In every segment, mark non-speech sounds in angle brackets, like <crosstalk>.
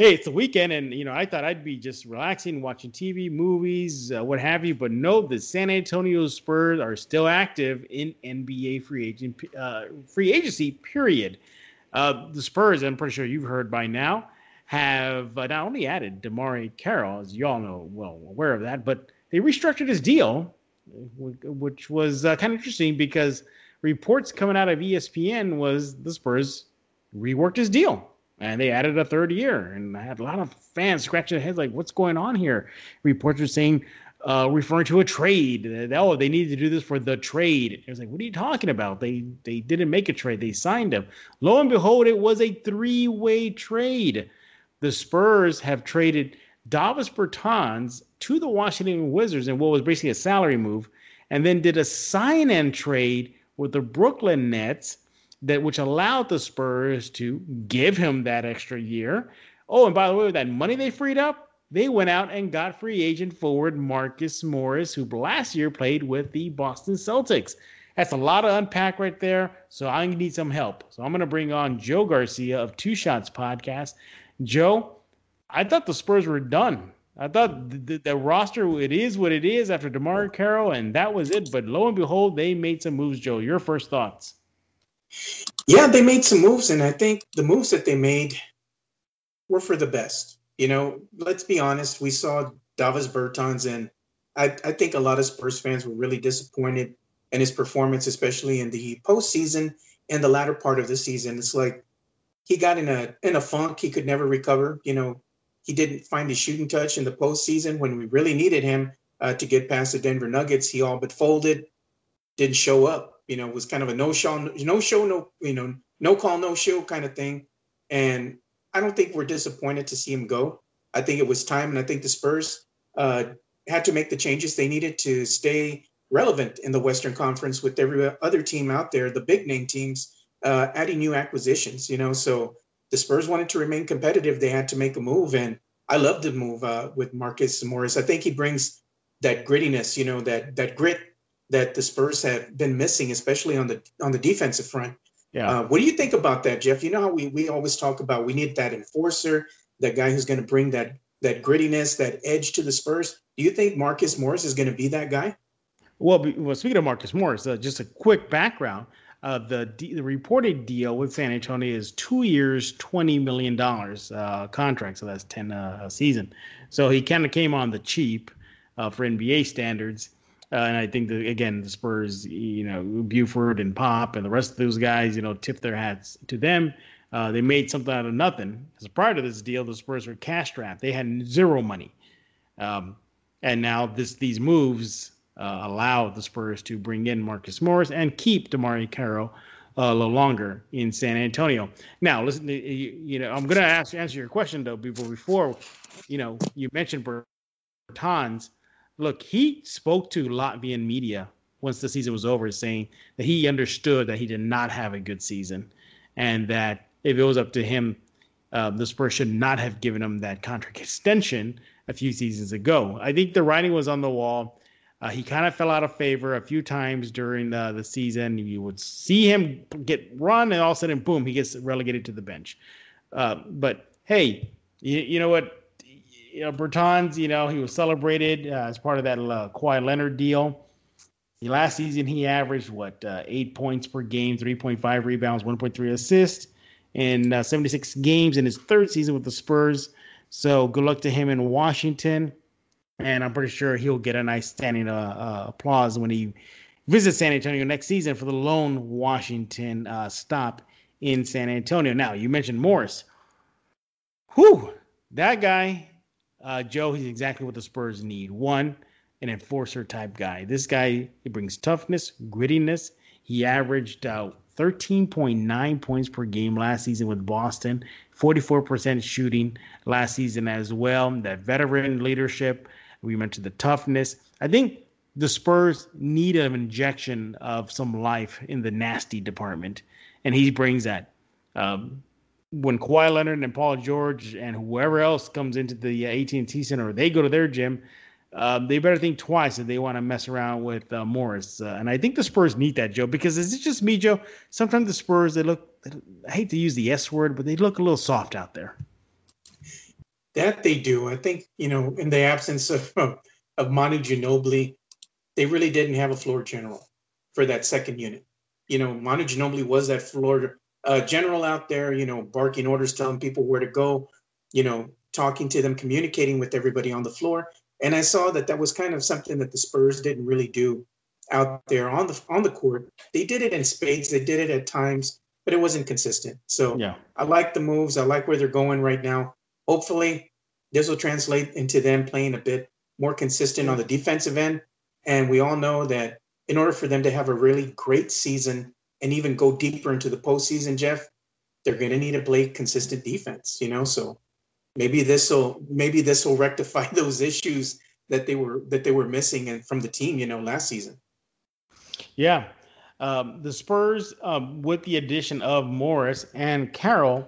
hey, it's the weekend, and you know, I thought I'd be just relaxing, watching TV, movies, uh, what have you. But no, the San Antonio Spurs are still active in NBA free agent uh, free agency. Period. Uh, the Spurs, I'm pretty sure you've heard by now, have uh, not only added DeMarre Carroll, as you all know, well aware of that, but they restructured his deal, which was uh, kind of interesting because reports coming out of ESPN was the Spurs reworked his deal and they added a third year. And I had a lot of fans scratching their heads like, what's going on here? Reports were saying, uh, referring to a trade. Oh, they needed to do this for the trade. It was like, what are you talking about? They they didn't make a trade. They signed him. Lo and behold, it was a three way trade. The Spurs have traded Davis Bertans to the Washington Wizards in what was basically a salary move, and then did a sign and trade with the Brooklyn Nets that which allowed the Spurs to give him that extra year. Oh, and by the way, with that money they freed up, they went out and got free agent forward Marcus Morris, who last year played with the Boston Celtics. That's a lot to unpack right there. So I need some help. So I'm going to bring on Joe Garcia of Two Shots Podcast. Joe, I thought the Spurs were done. I thought the, the, the, roster it is what it is after DeMarre Carroll, and that was it. But lo and behold, they made some moves. Joe, your first thoughts? Yeah, they made some moves, and I think the moves that they made were for the best. You know, let's be honest. We saw Davis Bertans, and I, I think a lot of Spurs fans were really disappointed in his performance, especially in the postseason and the latter part of the season. It's like he got in a in a funk. He could never recover. You know, he didn't find his shooting touch in the postseason when we really needed him uh, to get past the Denver Nuggets. He all but folded, didn't show up you know, was kind of a no show, no show, no, you know, no call, no show kind of thing. And I don't think we're disappointed to see him go. I think it was time, and I think the Spurs uh, had to make the changes they needed to stay relevant in the Western Conference with every other team out there, the big name teams, uh, adding new acquisitions. You know, so the Spurs wanted to remain competitive. They had to make a move, and I love the move uh, with Marcus Morris. I think he brings that grittiness, you know, that that grit that the Spurs have been missing, especially on the on the defensive front. Yeah. Uh, what do you think about that, Jeff? You know how we, we always talk about we need that enforcer, that guy who's going to bring that that grittiness, that edge to the Spurs. Do you think Marcus Morris is going to be that guy? Well, well speaking of Marcus Morris, uh, just a quick background. Uh, the, the reported deal with San Antonio is two years, twenty million dollars uh, contract, so that's ten uh, a season. So he kind of came on the cheap uh, for NBA standards. Uh, and I think that again, the Spurs, you know, Buford and Pop and the rest of those guys, you know, tip their hats to them. Uh, they made something out of nothing. Because prior to this deal, the Spurs were cash strapped; they had zero money, um, and now this these moves uh, allow the Spurs to bring in Marcus Morris and keep DeMarre Carroll uh, a little longer in San Antonio. Now, listen, you, you know, I'm going to ask answer your question though. Before, before, you know, you mentioned Bertans look, he spoke to Latvian media once the season was over, saying that he understood that he did not have a good season, and that if it was up to him, uh, the Spurs should not have given him that contract extension a few seasons ago. I think the writing was on the wall. Uh, he kind of fell out of favor a few times during the, the season. You would see him get run, and all of a sudden, boom, he gets relegated to the bench. Uh, but hey, you, you know what? You know, Bertans, you know, he was celebrated uh, as part of that uh, Kawhi Leonard deal. The Last season, he averaged what uh, eight points per game, three point five rebounds, one point three assists in uh, seventy six games in his third season with the Spurs. So good luck to him in Washington, and I'm pretty sure he'll get a nice standing uh, uh, applause when he visits San Antonio next season for the lone Washington uh, stop in San Antonio. Now you mentioned Morris. Whew, that guy uh, Joe, he's exactly what the Spurs need. One, an enforcer type guy. This guy, he brings toughness, grittiness. He averaged uh, 13.9 points per game last season with Boston, 44% shooting last season as well. That veteran leadership. We mentioned the toughness. I think the Spurs need an injection of some life in the nasty department, and he brings that. Um, when Kawhi Leonard and Paul George and whoever else comes into the AT&T Center, they go to their gym. Uh, they better think twice if they want to mess around with uh, Morris. Uh, and I think the Spurs need that, Joe, because is it just me, Joe? Sometimes the Spurs they look. I hate to use the S word, but they look a little soft out there. That they do. I think you know, in the absence of of Manu Ginobili, they really didn't have a floor general for that second unit. You know, Manu Ginobili was that floor uh, general out there. You know, barking orders, telling people where to go. You know, talking to them, communicating with everybody on the floor. And I saw that that was kind of something that the Spurs didn't really do out there on the on the court. They did it in spades. They did it at times, but it wasn't consistent. So yeah, I like the moves. I like where they're going right now. Hopefully, this will translate into them playing a bit more consistent on the defensive end. And we all know that in order for them to have a really great season and even go deeper into the postseason, Jeff, they're going to need to play consistent defense. You know, so maybe this will maybe this will rectify <laughs> those issues that they were that they were missing and from the team. You know, last season. Yeah, um, the Spurs, um, with the addition of Morris and Carroll,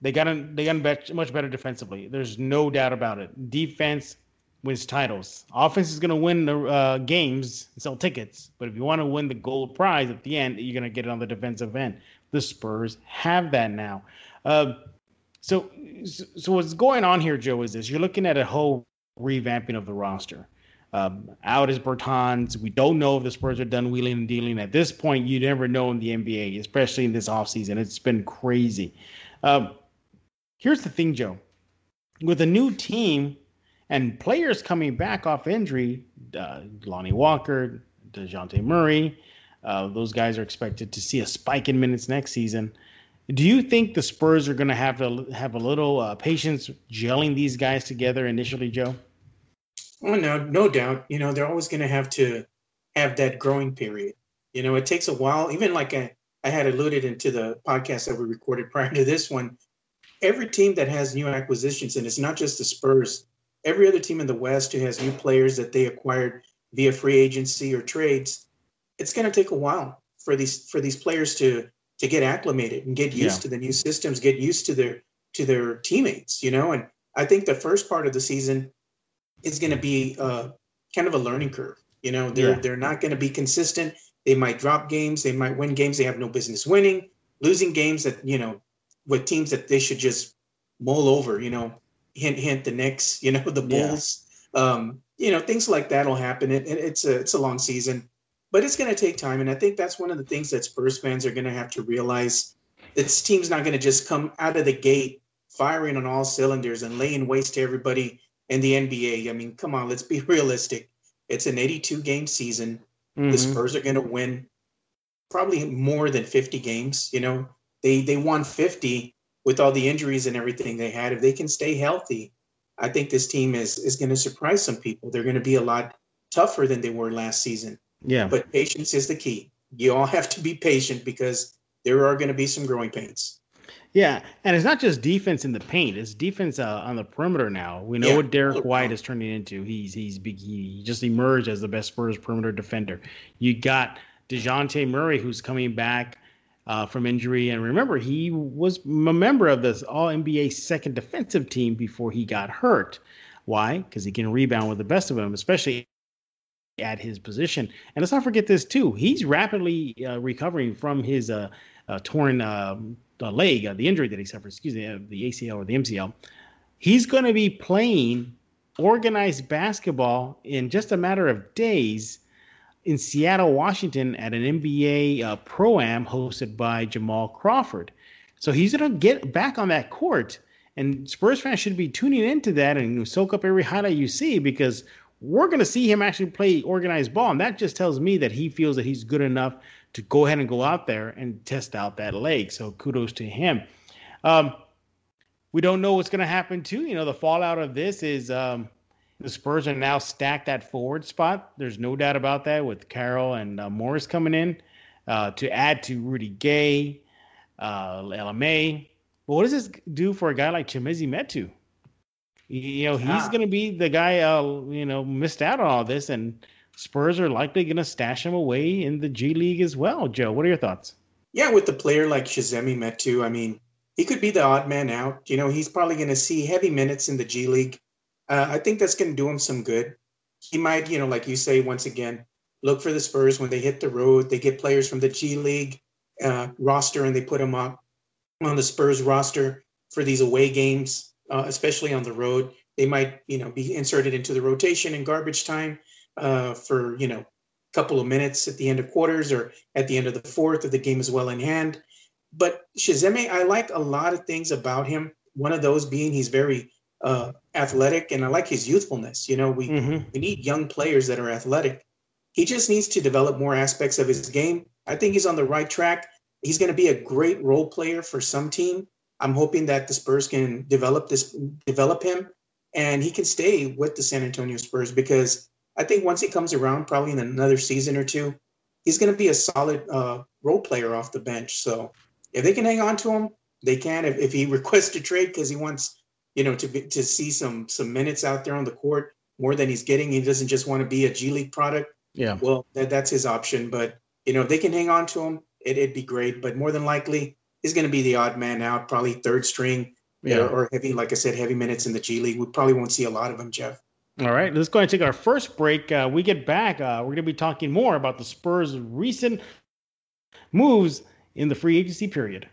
they got a, they got much better defensively. There's no doubt about it. Defense wins titles. Offense is going to win the uh, games and sell tickets, but if you want to win the gold prize at the end, you're going to get it on the defensive end. The Spurs have that now. Uh, so, so what's going on here, Joe, is this: you're looking at a whole revamping of the roster. Um, out is Bertans. We don't know if the Spurs are done wheeling and dealing. At this point, you never know in the NBA, especially in this offseason. It's been crazy. Um, here's the thing, Joe. With a new team and players coming back off injury, uh, Lonnie Walker, DeJounte Murray, uh, those guys are expected to see a spike in minutes next season. Do you think the Spurs are going to have to have a little uh, patience gelling these guys together initially, Joe? Oh no, no doubt. You know, they're always going to have to have that growing period. You know, it takes a while. Even like I, I had alluded into the podcast that we recorded prior to this one. Every team that has new acquisitions, and it's not just the Spurs, every other team in the West who has new players that they acquired via free agency or trades, it's going to take a while for these for these players to to get acclimated and get used yeah. to the new systems, get used to their to their teammates. You know, and I think the first part of the season is going to be uh, kind of a learning curve. You know, they're yeah. they're not going to be consistent. They might drop games. They might win games they have no business winning. Losing games that you know with teams that they should just mull over. You know, hint hint the Knicks. You know, <laughs> the Bulls. Yeah. Um, you know, things like that will happen. It, it, it's a it's a long season, but it's going to take time. And I think that's one of the things that Spurs fans are going to have to realize. This team's not going to just come out of the gate firing on all cylinders and laying waste to everybody in the NBA. I mean, come on, let's be <laughs> realistic. It's an 82 game season. Mm-hmm. The Spurs are going to win probably more than 50 games. You know, they they won 50 with all the injuries and everything they had. If they can stay healthy, I think this team is is going to surprise some people. They're going to be a lot tougher than they were last season. Yeah. But patience is the key. You all <laughs> have to be patient because there are going to be some growing pains. Yeah, and it's not just defense in the paint; it's defense uh, on the perimeter now. We know yeah. what Derrick White is turning into. He's he's he just emerged as the best Spurs perimeter defender. You got Dejounte Murray, who's coming back uh, from injury, and remember he was a member of this All NBA second defensive team before he got hurt. Why? Because he can rebound with the best of them, especially at his position. And let's not forget this too. He's rapidly uh, recovering from his uh, uh torn um, the leg, uh, the injury that he suffered, excuse me, uh, the ACL or the MCL, he's going to be playing organized basketball in just a matter of days in Seattle, Washington, at an NBA uh, pro am hosted by Jamal Crawford. So he's going to get back on that court. And Spurs fans should be tuning into that and soak up every highlight you see because we're going to see him actually play organized ball. And that just tells me that he feels that he's good enough to go ahead and go out there and test out that leg. So kudos to him. Um, we don't know what's going to happen too. You know, the fallout of this is um, the Spurs are now stacked that forward spot. There's no doubt about that with Carroll and uh, Morris coming in uh, to add to Rudy Gay, uh, LMA. But what does this do for a guy like Chimezie Metu? You know, he's ah. going to be the guy, uh, you know, missed out on all this. And Spurs are likely going to stash him away in the G League as well. Joe, what are your thoughts? Yeah, with the player like Chimezie Metu, I mean, he could be the odd man out. You know, he's probably going to see heavy minutes in the G League. Uh, I think that's going to do him some good. He might, you know, like you say, once again, look for the Spurs when they hit the road. They get players from the G League uh, roster and they put them up on the Spurs roster for these away games. uh, especially on the road. They might, you know, be inserted into the rotation in garbage time uh, for, you know, a couple of minutes at the end of quarters or at the end of the fourth if the game is well in hand. But Chimezie, I like a lot of things about him. One of those being he's very uh, athletic, and I like his youthfulness. You know, we mm-hmm. we need young players that are athletic. He just needs to develop more aspects of his game. I think he's on the right track. He's going to be a great role player for some team. I'm hoping that the Spurs can develop this, develop him, and he can stay with the San Antonio Spurs because I think once he comes around, probably in another season or two, he's going to be a solid uh, role player off the bench. So if they can hang on to him, they can. If, if he <laughs> requests a trade because he wants, you know, to be, to see some some minutes out there on the court more than he's getting, he doesn't just want to be a G League product. Yeah. Well, that, that's his option. But you know, if they can hang on to him, it, it'd be great. But more than likely, he's going to be the odd man out, probably third string. Yeah. Or, or heavy, like I said, heavy minutes in the G League. We probably won't see a lot of him, Jeff. All right, let's go ahead and take our first break. Uh, we get back, uh, we're going to be talking more about the Spurs' recent moves in the free agency period.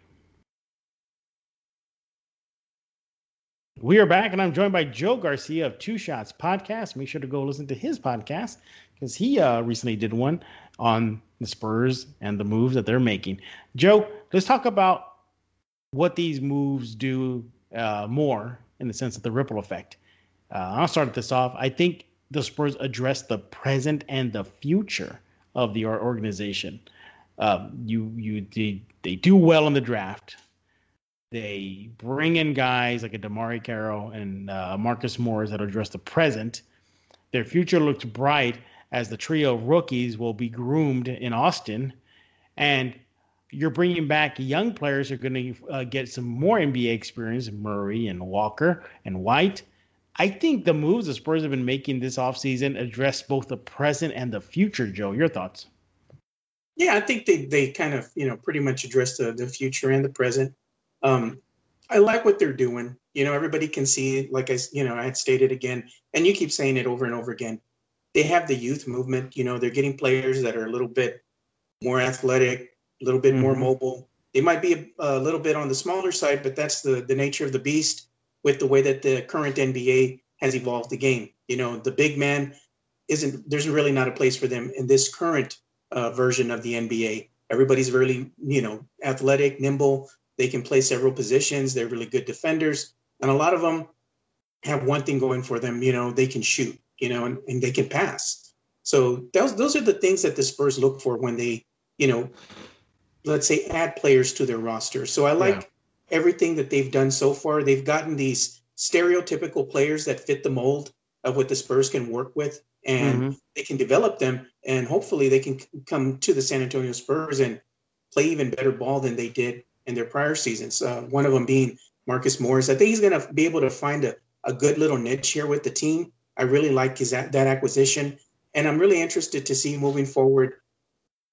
We are back, and I'm joined by Joe Garcia of Two Shots Podcast. Make sure to go listen to his podcast because he uh, recently did one on the Spurs and the moves that they're making. Joe, let's talk about what these moves do uh, more in the sense of the ripple effect. Uh, I'll start this off. I think the Spurs address the present and the future of the organization. Um, you you they, they do well in the draft. They bring in guys like a DeMarre Carroll and uh, Marcus Morris that address the present. Their future looks bright as the trio of rookies will be groomed in Austin. And you're bringing back young players who are going to uh, get some more NBA experience, Murray and Walker and White. I think the moves the Spurs have been making this offseason address both the present and the future, Joe. Your thoughts? Yeah, I think they, they kind of, you know, pretty much address the, the future and the present. Um, I like what they're doing. You know, everybody can see, like I, you know, I had stated again, and you keep saying it over and over again. They have the youth movement. You know, they're getting players that are a little bit more athletic, a little bit mm-hmm. more mobile. They might be a, a, little bit on the smaller side, but that's the the nature of the beast with the way that the current NBA has evolved the game. You know, the big man isn't. There's really not a place for them in this current uh, version of the NBA. Everybody's really, you know, athletic, nimble, they can play several positions. They're really good defenders. And a lot of them have one thing going for them, you know, they can shoot, you know, and, and they can pass. So those those are the things that the Spurs look for when they, you know, let's say add players to their roster. So I like yeah. everything that they've done so far. They've gotten these stereotypical players that fit the mold of what the Spurs can work with and mm-hmm. they can develop them and hopefully they can come to the San Antonio Spurs and play even better ball than they did in their prior seasons. Uh, one of them being Marcus Morris. I think he's going to be able to find a, a good little niche here with the team. I really like his that acquisition, and I'm really interested to see moving forward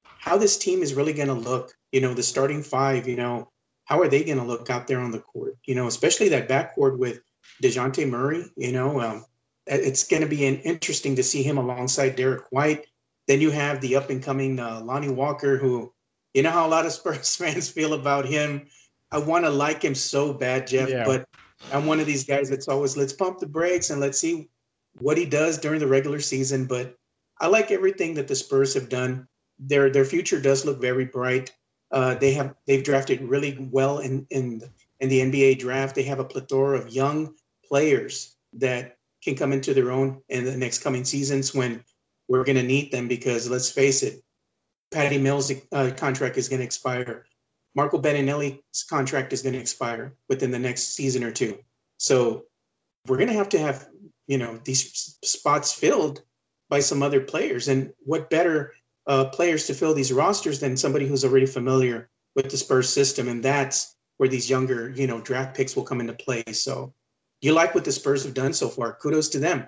how this team is really going to look. You know, the starting five. You know, how are they going to look out there on the court? You know, especially that backcourt with Dejounte Murray. You know, um, it's going to be an, interesting to see him alongside Derrick White. Then you have the up and coming uh, Lonnie Walker, who you know how a lot of Spurs <laughs> fans feel about him. I want to like him so bad, Jeff, yeah. but I'm one of these guys that's always let's pump the brakes and let's see what he does during the regular season. But I like everything that the Spurs have done. Their their future does look very bright. Uh, they have they've drafted really well in in in the NBA draft. They have a plethora of young players that can come into their own in the next coming seasons when we're going to need them. Because let's face it, Patty Mills' uh, contract is going to expire. Marco Belinelli's contract is going to expire within the next season or two. So we're going to have to have, you know, these spots filled by some other players. And what better uh, players to fill these rosters than somebody who's already familiar with the Spurs system? And that's where these younger, you know, draft picks will come into play. So you like what the Spurs have done so far. Kudos to them.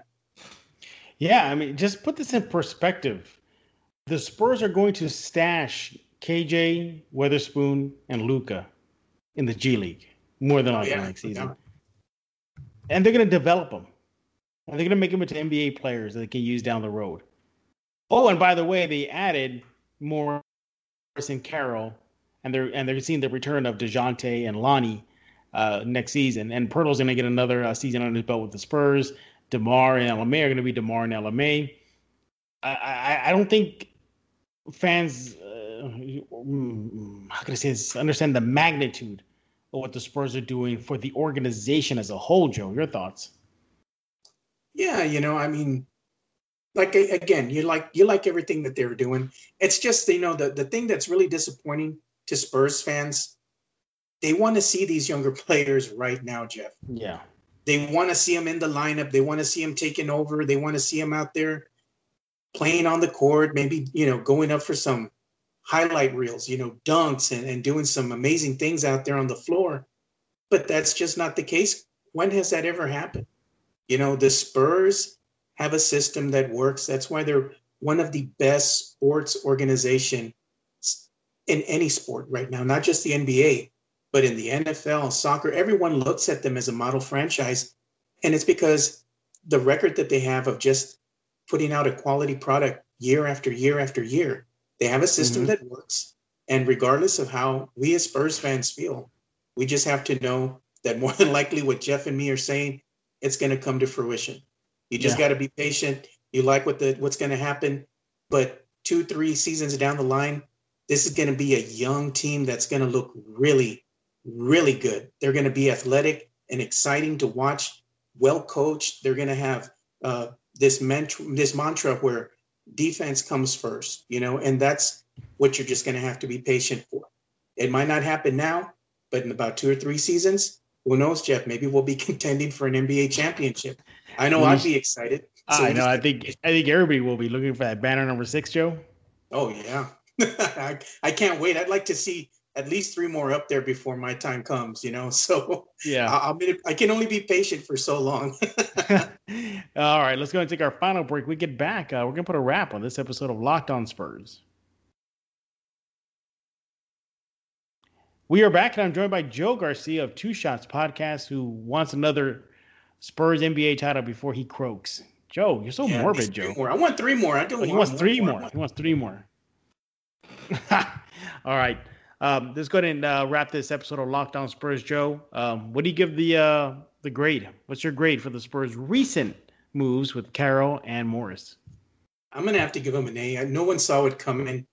Yeah, I mean, just put this in perspective the Spurs are going to stash KJ, Weatherspoon, and Luka in the G League more than likely oh, yeah, next season. Yeah. And they're going to develop them. And they're going to make them into NBA players that they can use down the road. Oh, and by the way, they added Morris and Carroll, and they're and they're seeing the return of Dejounte and Lonnie uh, next season. And Poeltl's going to get another uh, season under his belt with the Spurs. DeMar and LMA are going to be DeMar and LMA. I, I, I don't think fans, uh, how can I say this, understand the magnitude of what the Spurs are doing for the organization as a whole, Joe. Your thoughts? Yeah, you know, I mean, like again, you like you like everything that they were doing. It's just you know the the thing that's really disappointing to Spurs fans, they want to see these younger <laughs> players right now, Jeff. Yeah. They want to see them in the lineup. They want to see them taking over. They want to see them out there playing on the court, maybe, you know, going up for some highlight reels, you know, dunks and, and doing some amazing things out there on the floor. But that's just not the case. When has that ever happened? You know, the Spurs have a system that works. That's why they're one of the best sports organization in any sport right now, not just the NBA, but in the NFL, soccer. Everyone looks at them as a model franchise. And it's because the record that they have of just putting out a quality product year after year after year, they have a system mm-hmm. that works. And regardless of how we as Spurs fans feel, we just have to know that more <laughs> than likely what Jeff and me are saying, it's going to come to fruition. You just yeah. got to be patient. You like what the what's going to happen, but two, three seasons down the line, this is going to be a young team that's going to look really, really good. They're going to be athletic and exciting to watch, well coached. They're going to have uh, this mantra, this mantra where defense comes first, you know, and that's what you're just going to have to be patient for. It might not happen now, but in about two or three seasons, who knows, Jeff? Maybe we'll be <laughs> contending for an NBA championship. I know I'd be mm. excited. So I know. I think I think everybody will be looking for that banner number six, Joe. Oh yeah, <laughs> I, I can't wait. I'd like to see at least three more up there before my time comes. You know, <laughs> so yeah, I, I, I can only be patient for so long. <laughs> <laughs> All right, let's go and take our final break. We get back. Uh, we're gonna put a wrap on this episode of Locked On Spurs. We are back, and I'm joined by Joe Garcia of Two Shots Podcast, who wants another Spurs NBA title before he croaks. Joe, you're so yeah, morbid, Joe. More. I want three more. I do. Oh, he wants three more. more. He wants three more. All right. Um, let's go ahead and uh, wrap this episode of Locked On Spurs, Joe. Um, what do you give the uh, the grade? What's your grade for the Spurs' recent moves with Carroll and Morris? I'm gonna have to give them an A. No one saw it coming.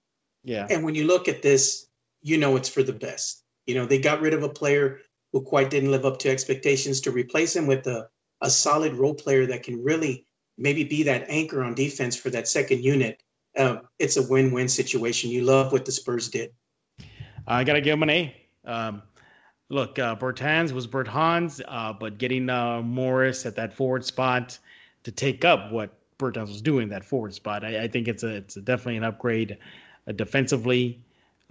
Yeah. And when you look at this, you know it's for the best. You know they got rid of a player who quite didn't live up to expectations to replace him with a a solid role player that can really maybe be that anchor on defense for that second unit. Uh, it's a win-win situation. You love what the Spurs did. I got to give him an A. Um, look, uh, Bertans was Bertans, uh, but getting uh, Morris at that forward spot to take up what Bertans was doing that forward spot, I, I think it's a it's a definitely an upgrade uh, defensively.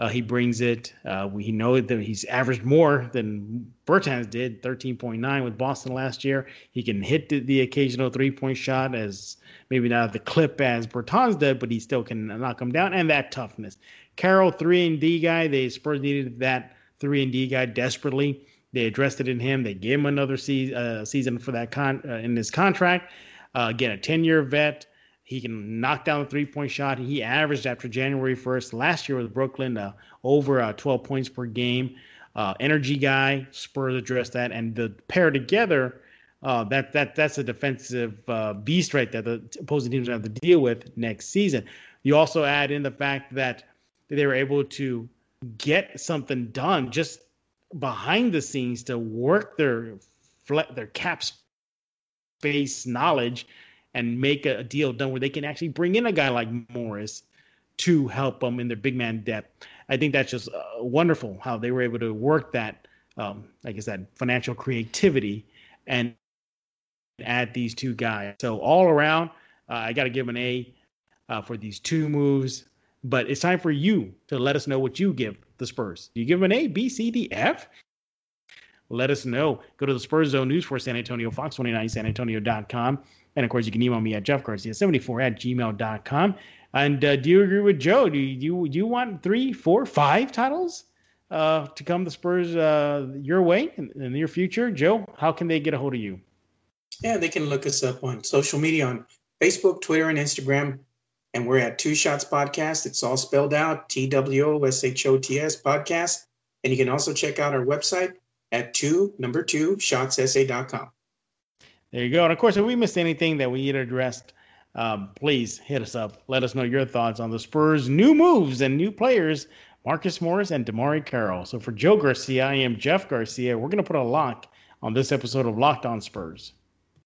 Uh, he brings it. Uh, we know that he's averaged more than Bertans did, 13.9 with Boston last year. He can hit the, the occasional three point shot as maybe not the clip as Bertans did, but he still can knock him down. And that toughness. Carroll, three and D guy. They Spurs needed that three and D guy desperately. They addressed it in him. They gave him another se- uh, season for that con uh, in his contract. Uh, again, a 10 year vet. He can knock down the three point shot. He averaged after January 1st last year with Brooklyn uh, over uh, 12 points per game. Uh, energy guy, Spurs addressed that, and the pair together, uh, that that that's a defensive uh, beast right there. The opposing teams have to deal with next season. You also add in the fact that they were able to get something done just behind the scenes to work their their cap space knowledge and make a, deal done where they can actually bring in a guy like Morris to help them in their big man depth. I think that's just uh, wonderful how they were able to work that, um, like I said, financial creativity and add these two guys. So all around, uh, I got to give an A uh, for these two moves. But it's time for you to let us know what you give the Spurs. You give them an A, B, C, D, F? Let us know. Go to the Spurs Zone News for San Antonio, Fox29SanAntonio.com. And of course, you can email me at jeffgarcia74 at gmail.com. And uh, do you agree with Joe? Do you, do you want three, four, five titles uh, to come the Spurs uh, your way in, in the near future? Joe, how can they get a hold of you? Yeah, they can look us up on social media on Facebook, Twitter, and Instagram. And we're at Two Shots Podcast. It's all spelled out T W O S H O T S podcast. And you can also check out our website, at two, number two, shotssa.com. There you go. And of course, if we missed anything that we addressed, um, please hit us up. Let us know your thoughts on the Spurs' new moves and new players, Marcus Morris and DeMarre Carroll. So for Joe Garcia, I am Jeff Garcia. We're going to put a lock on this episode of Locked On Spurs.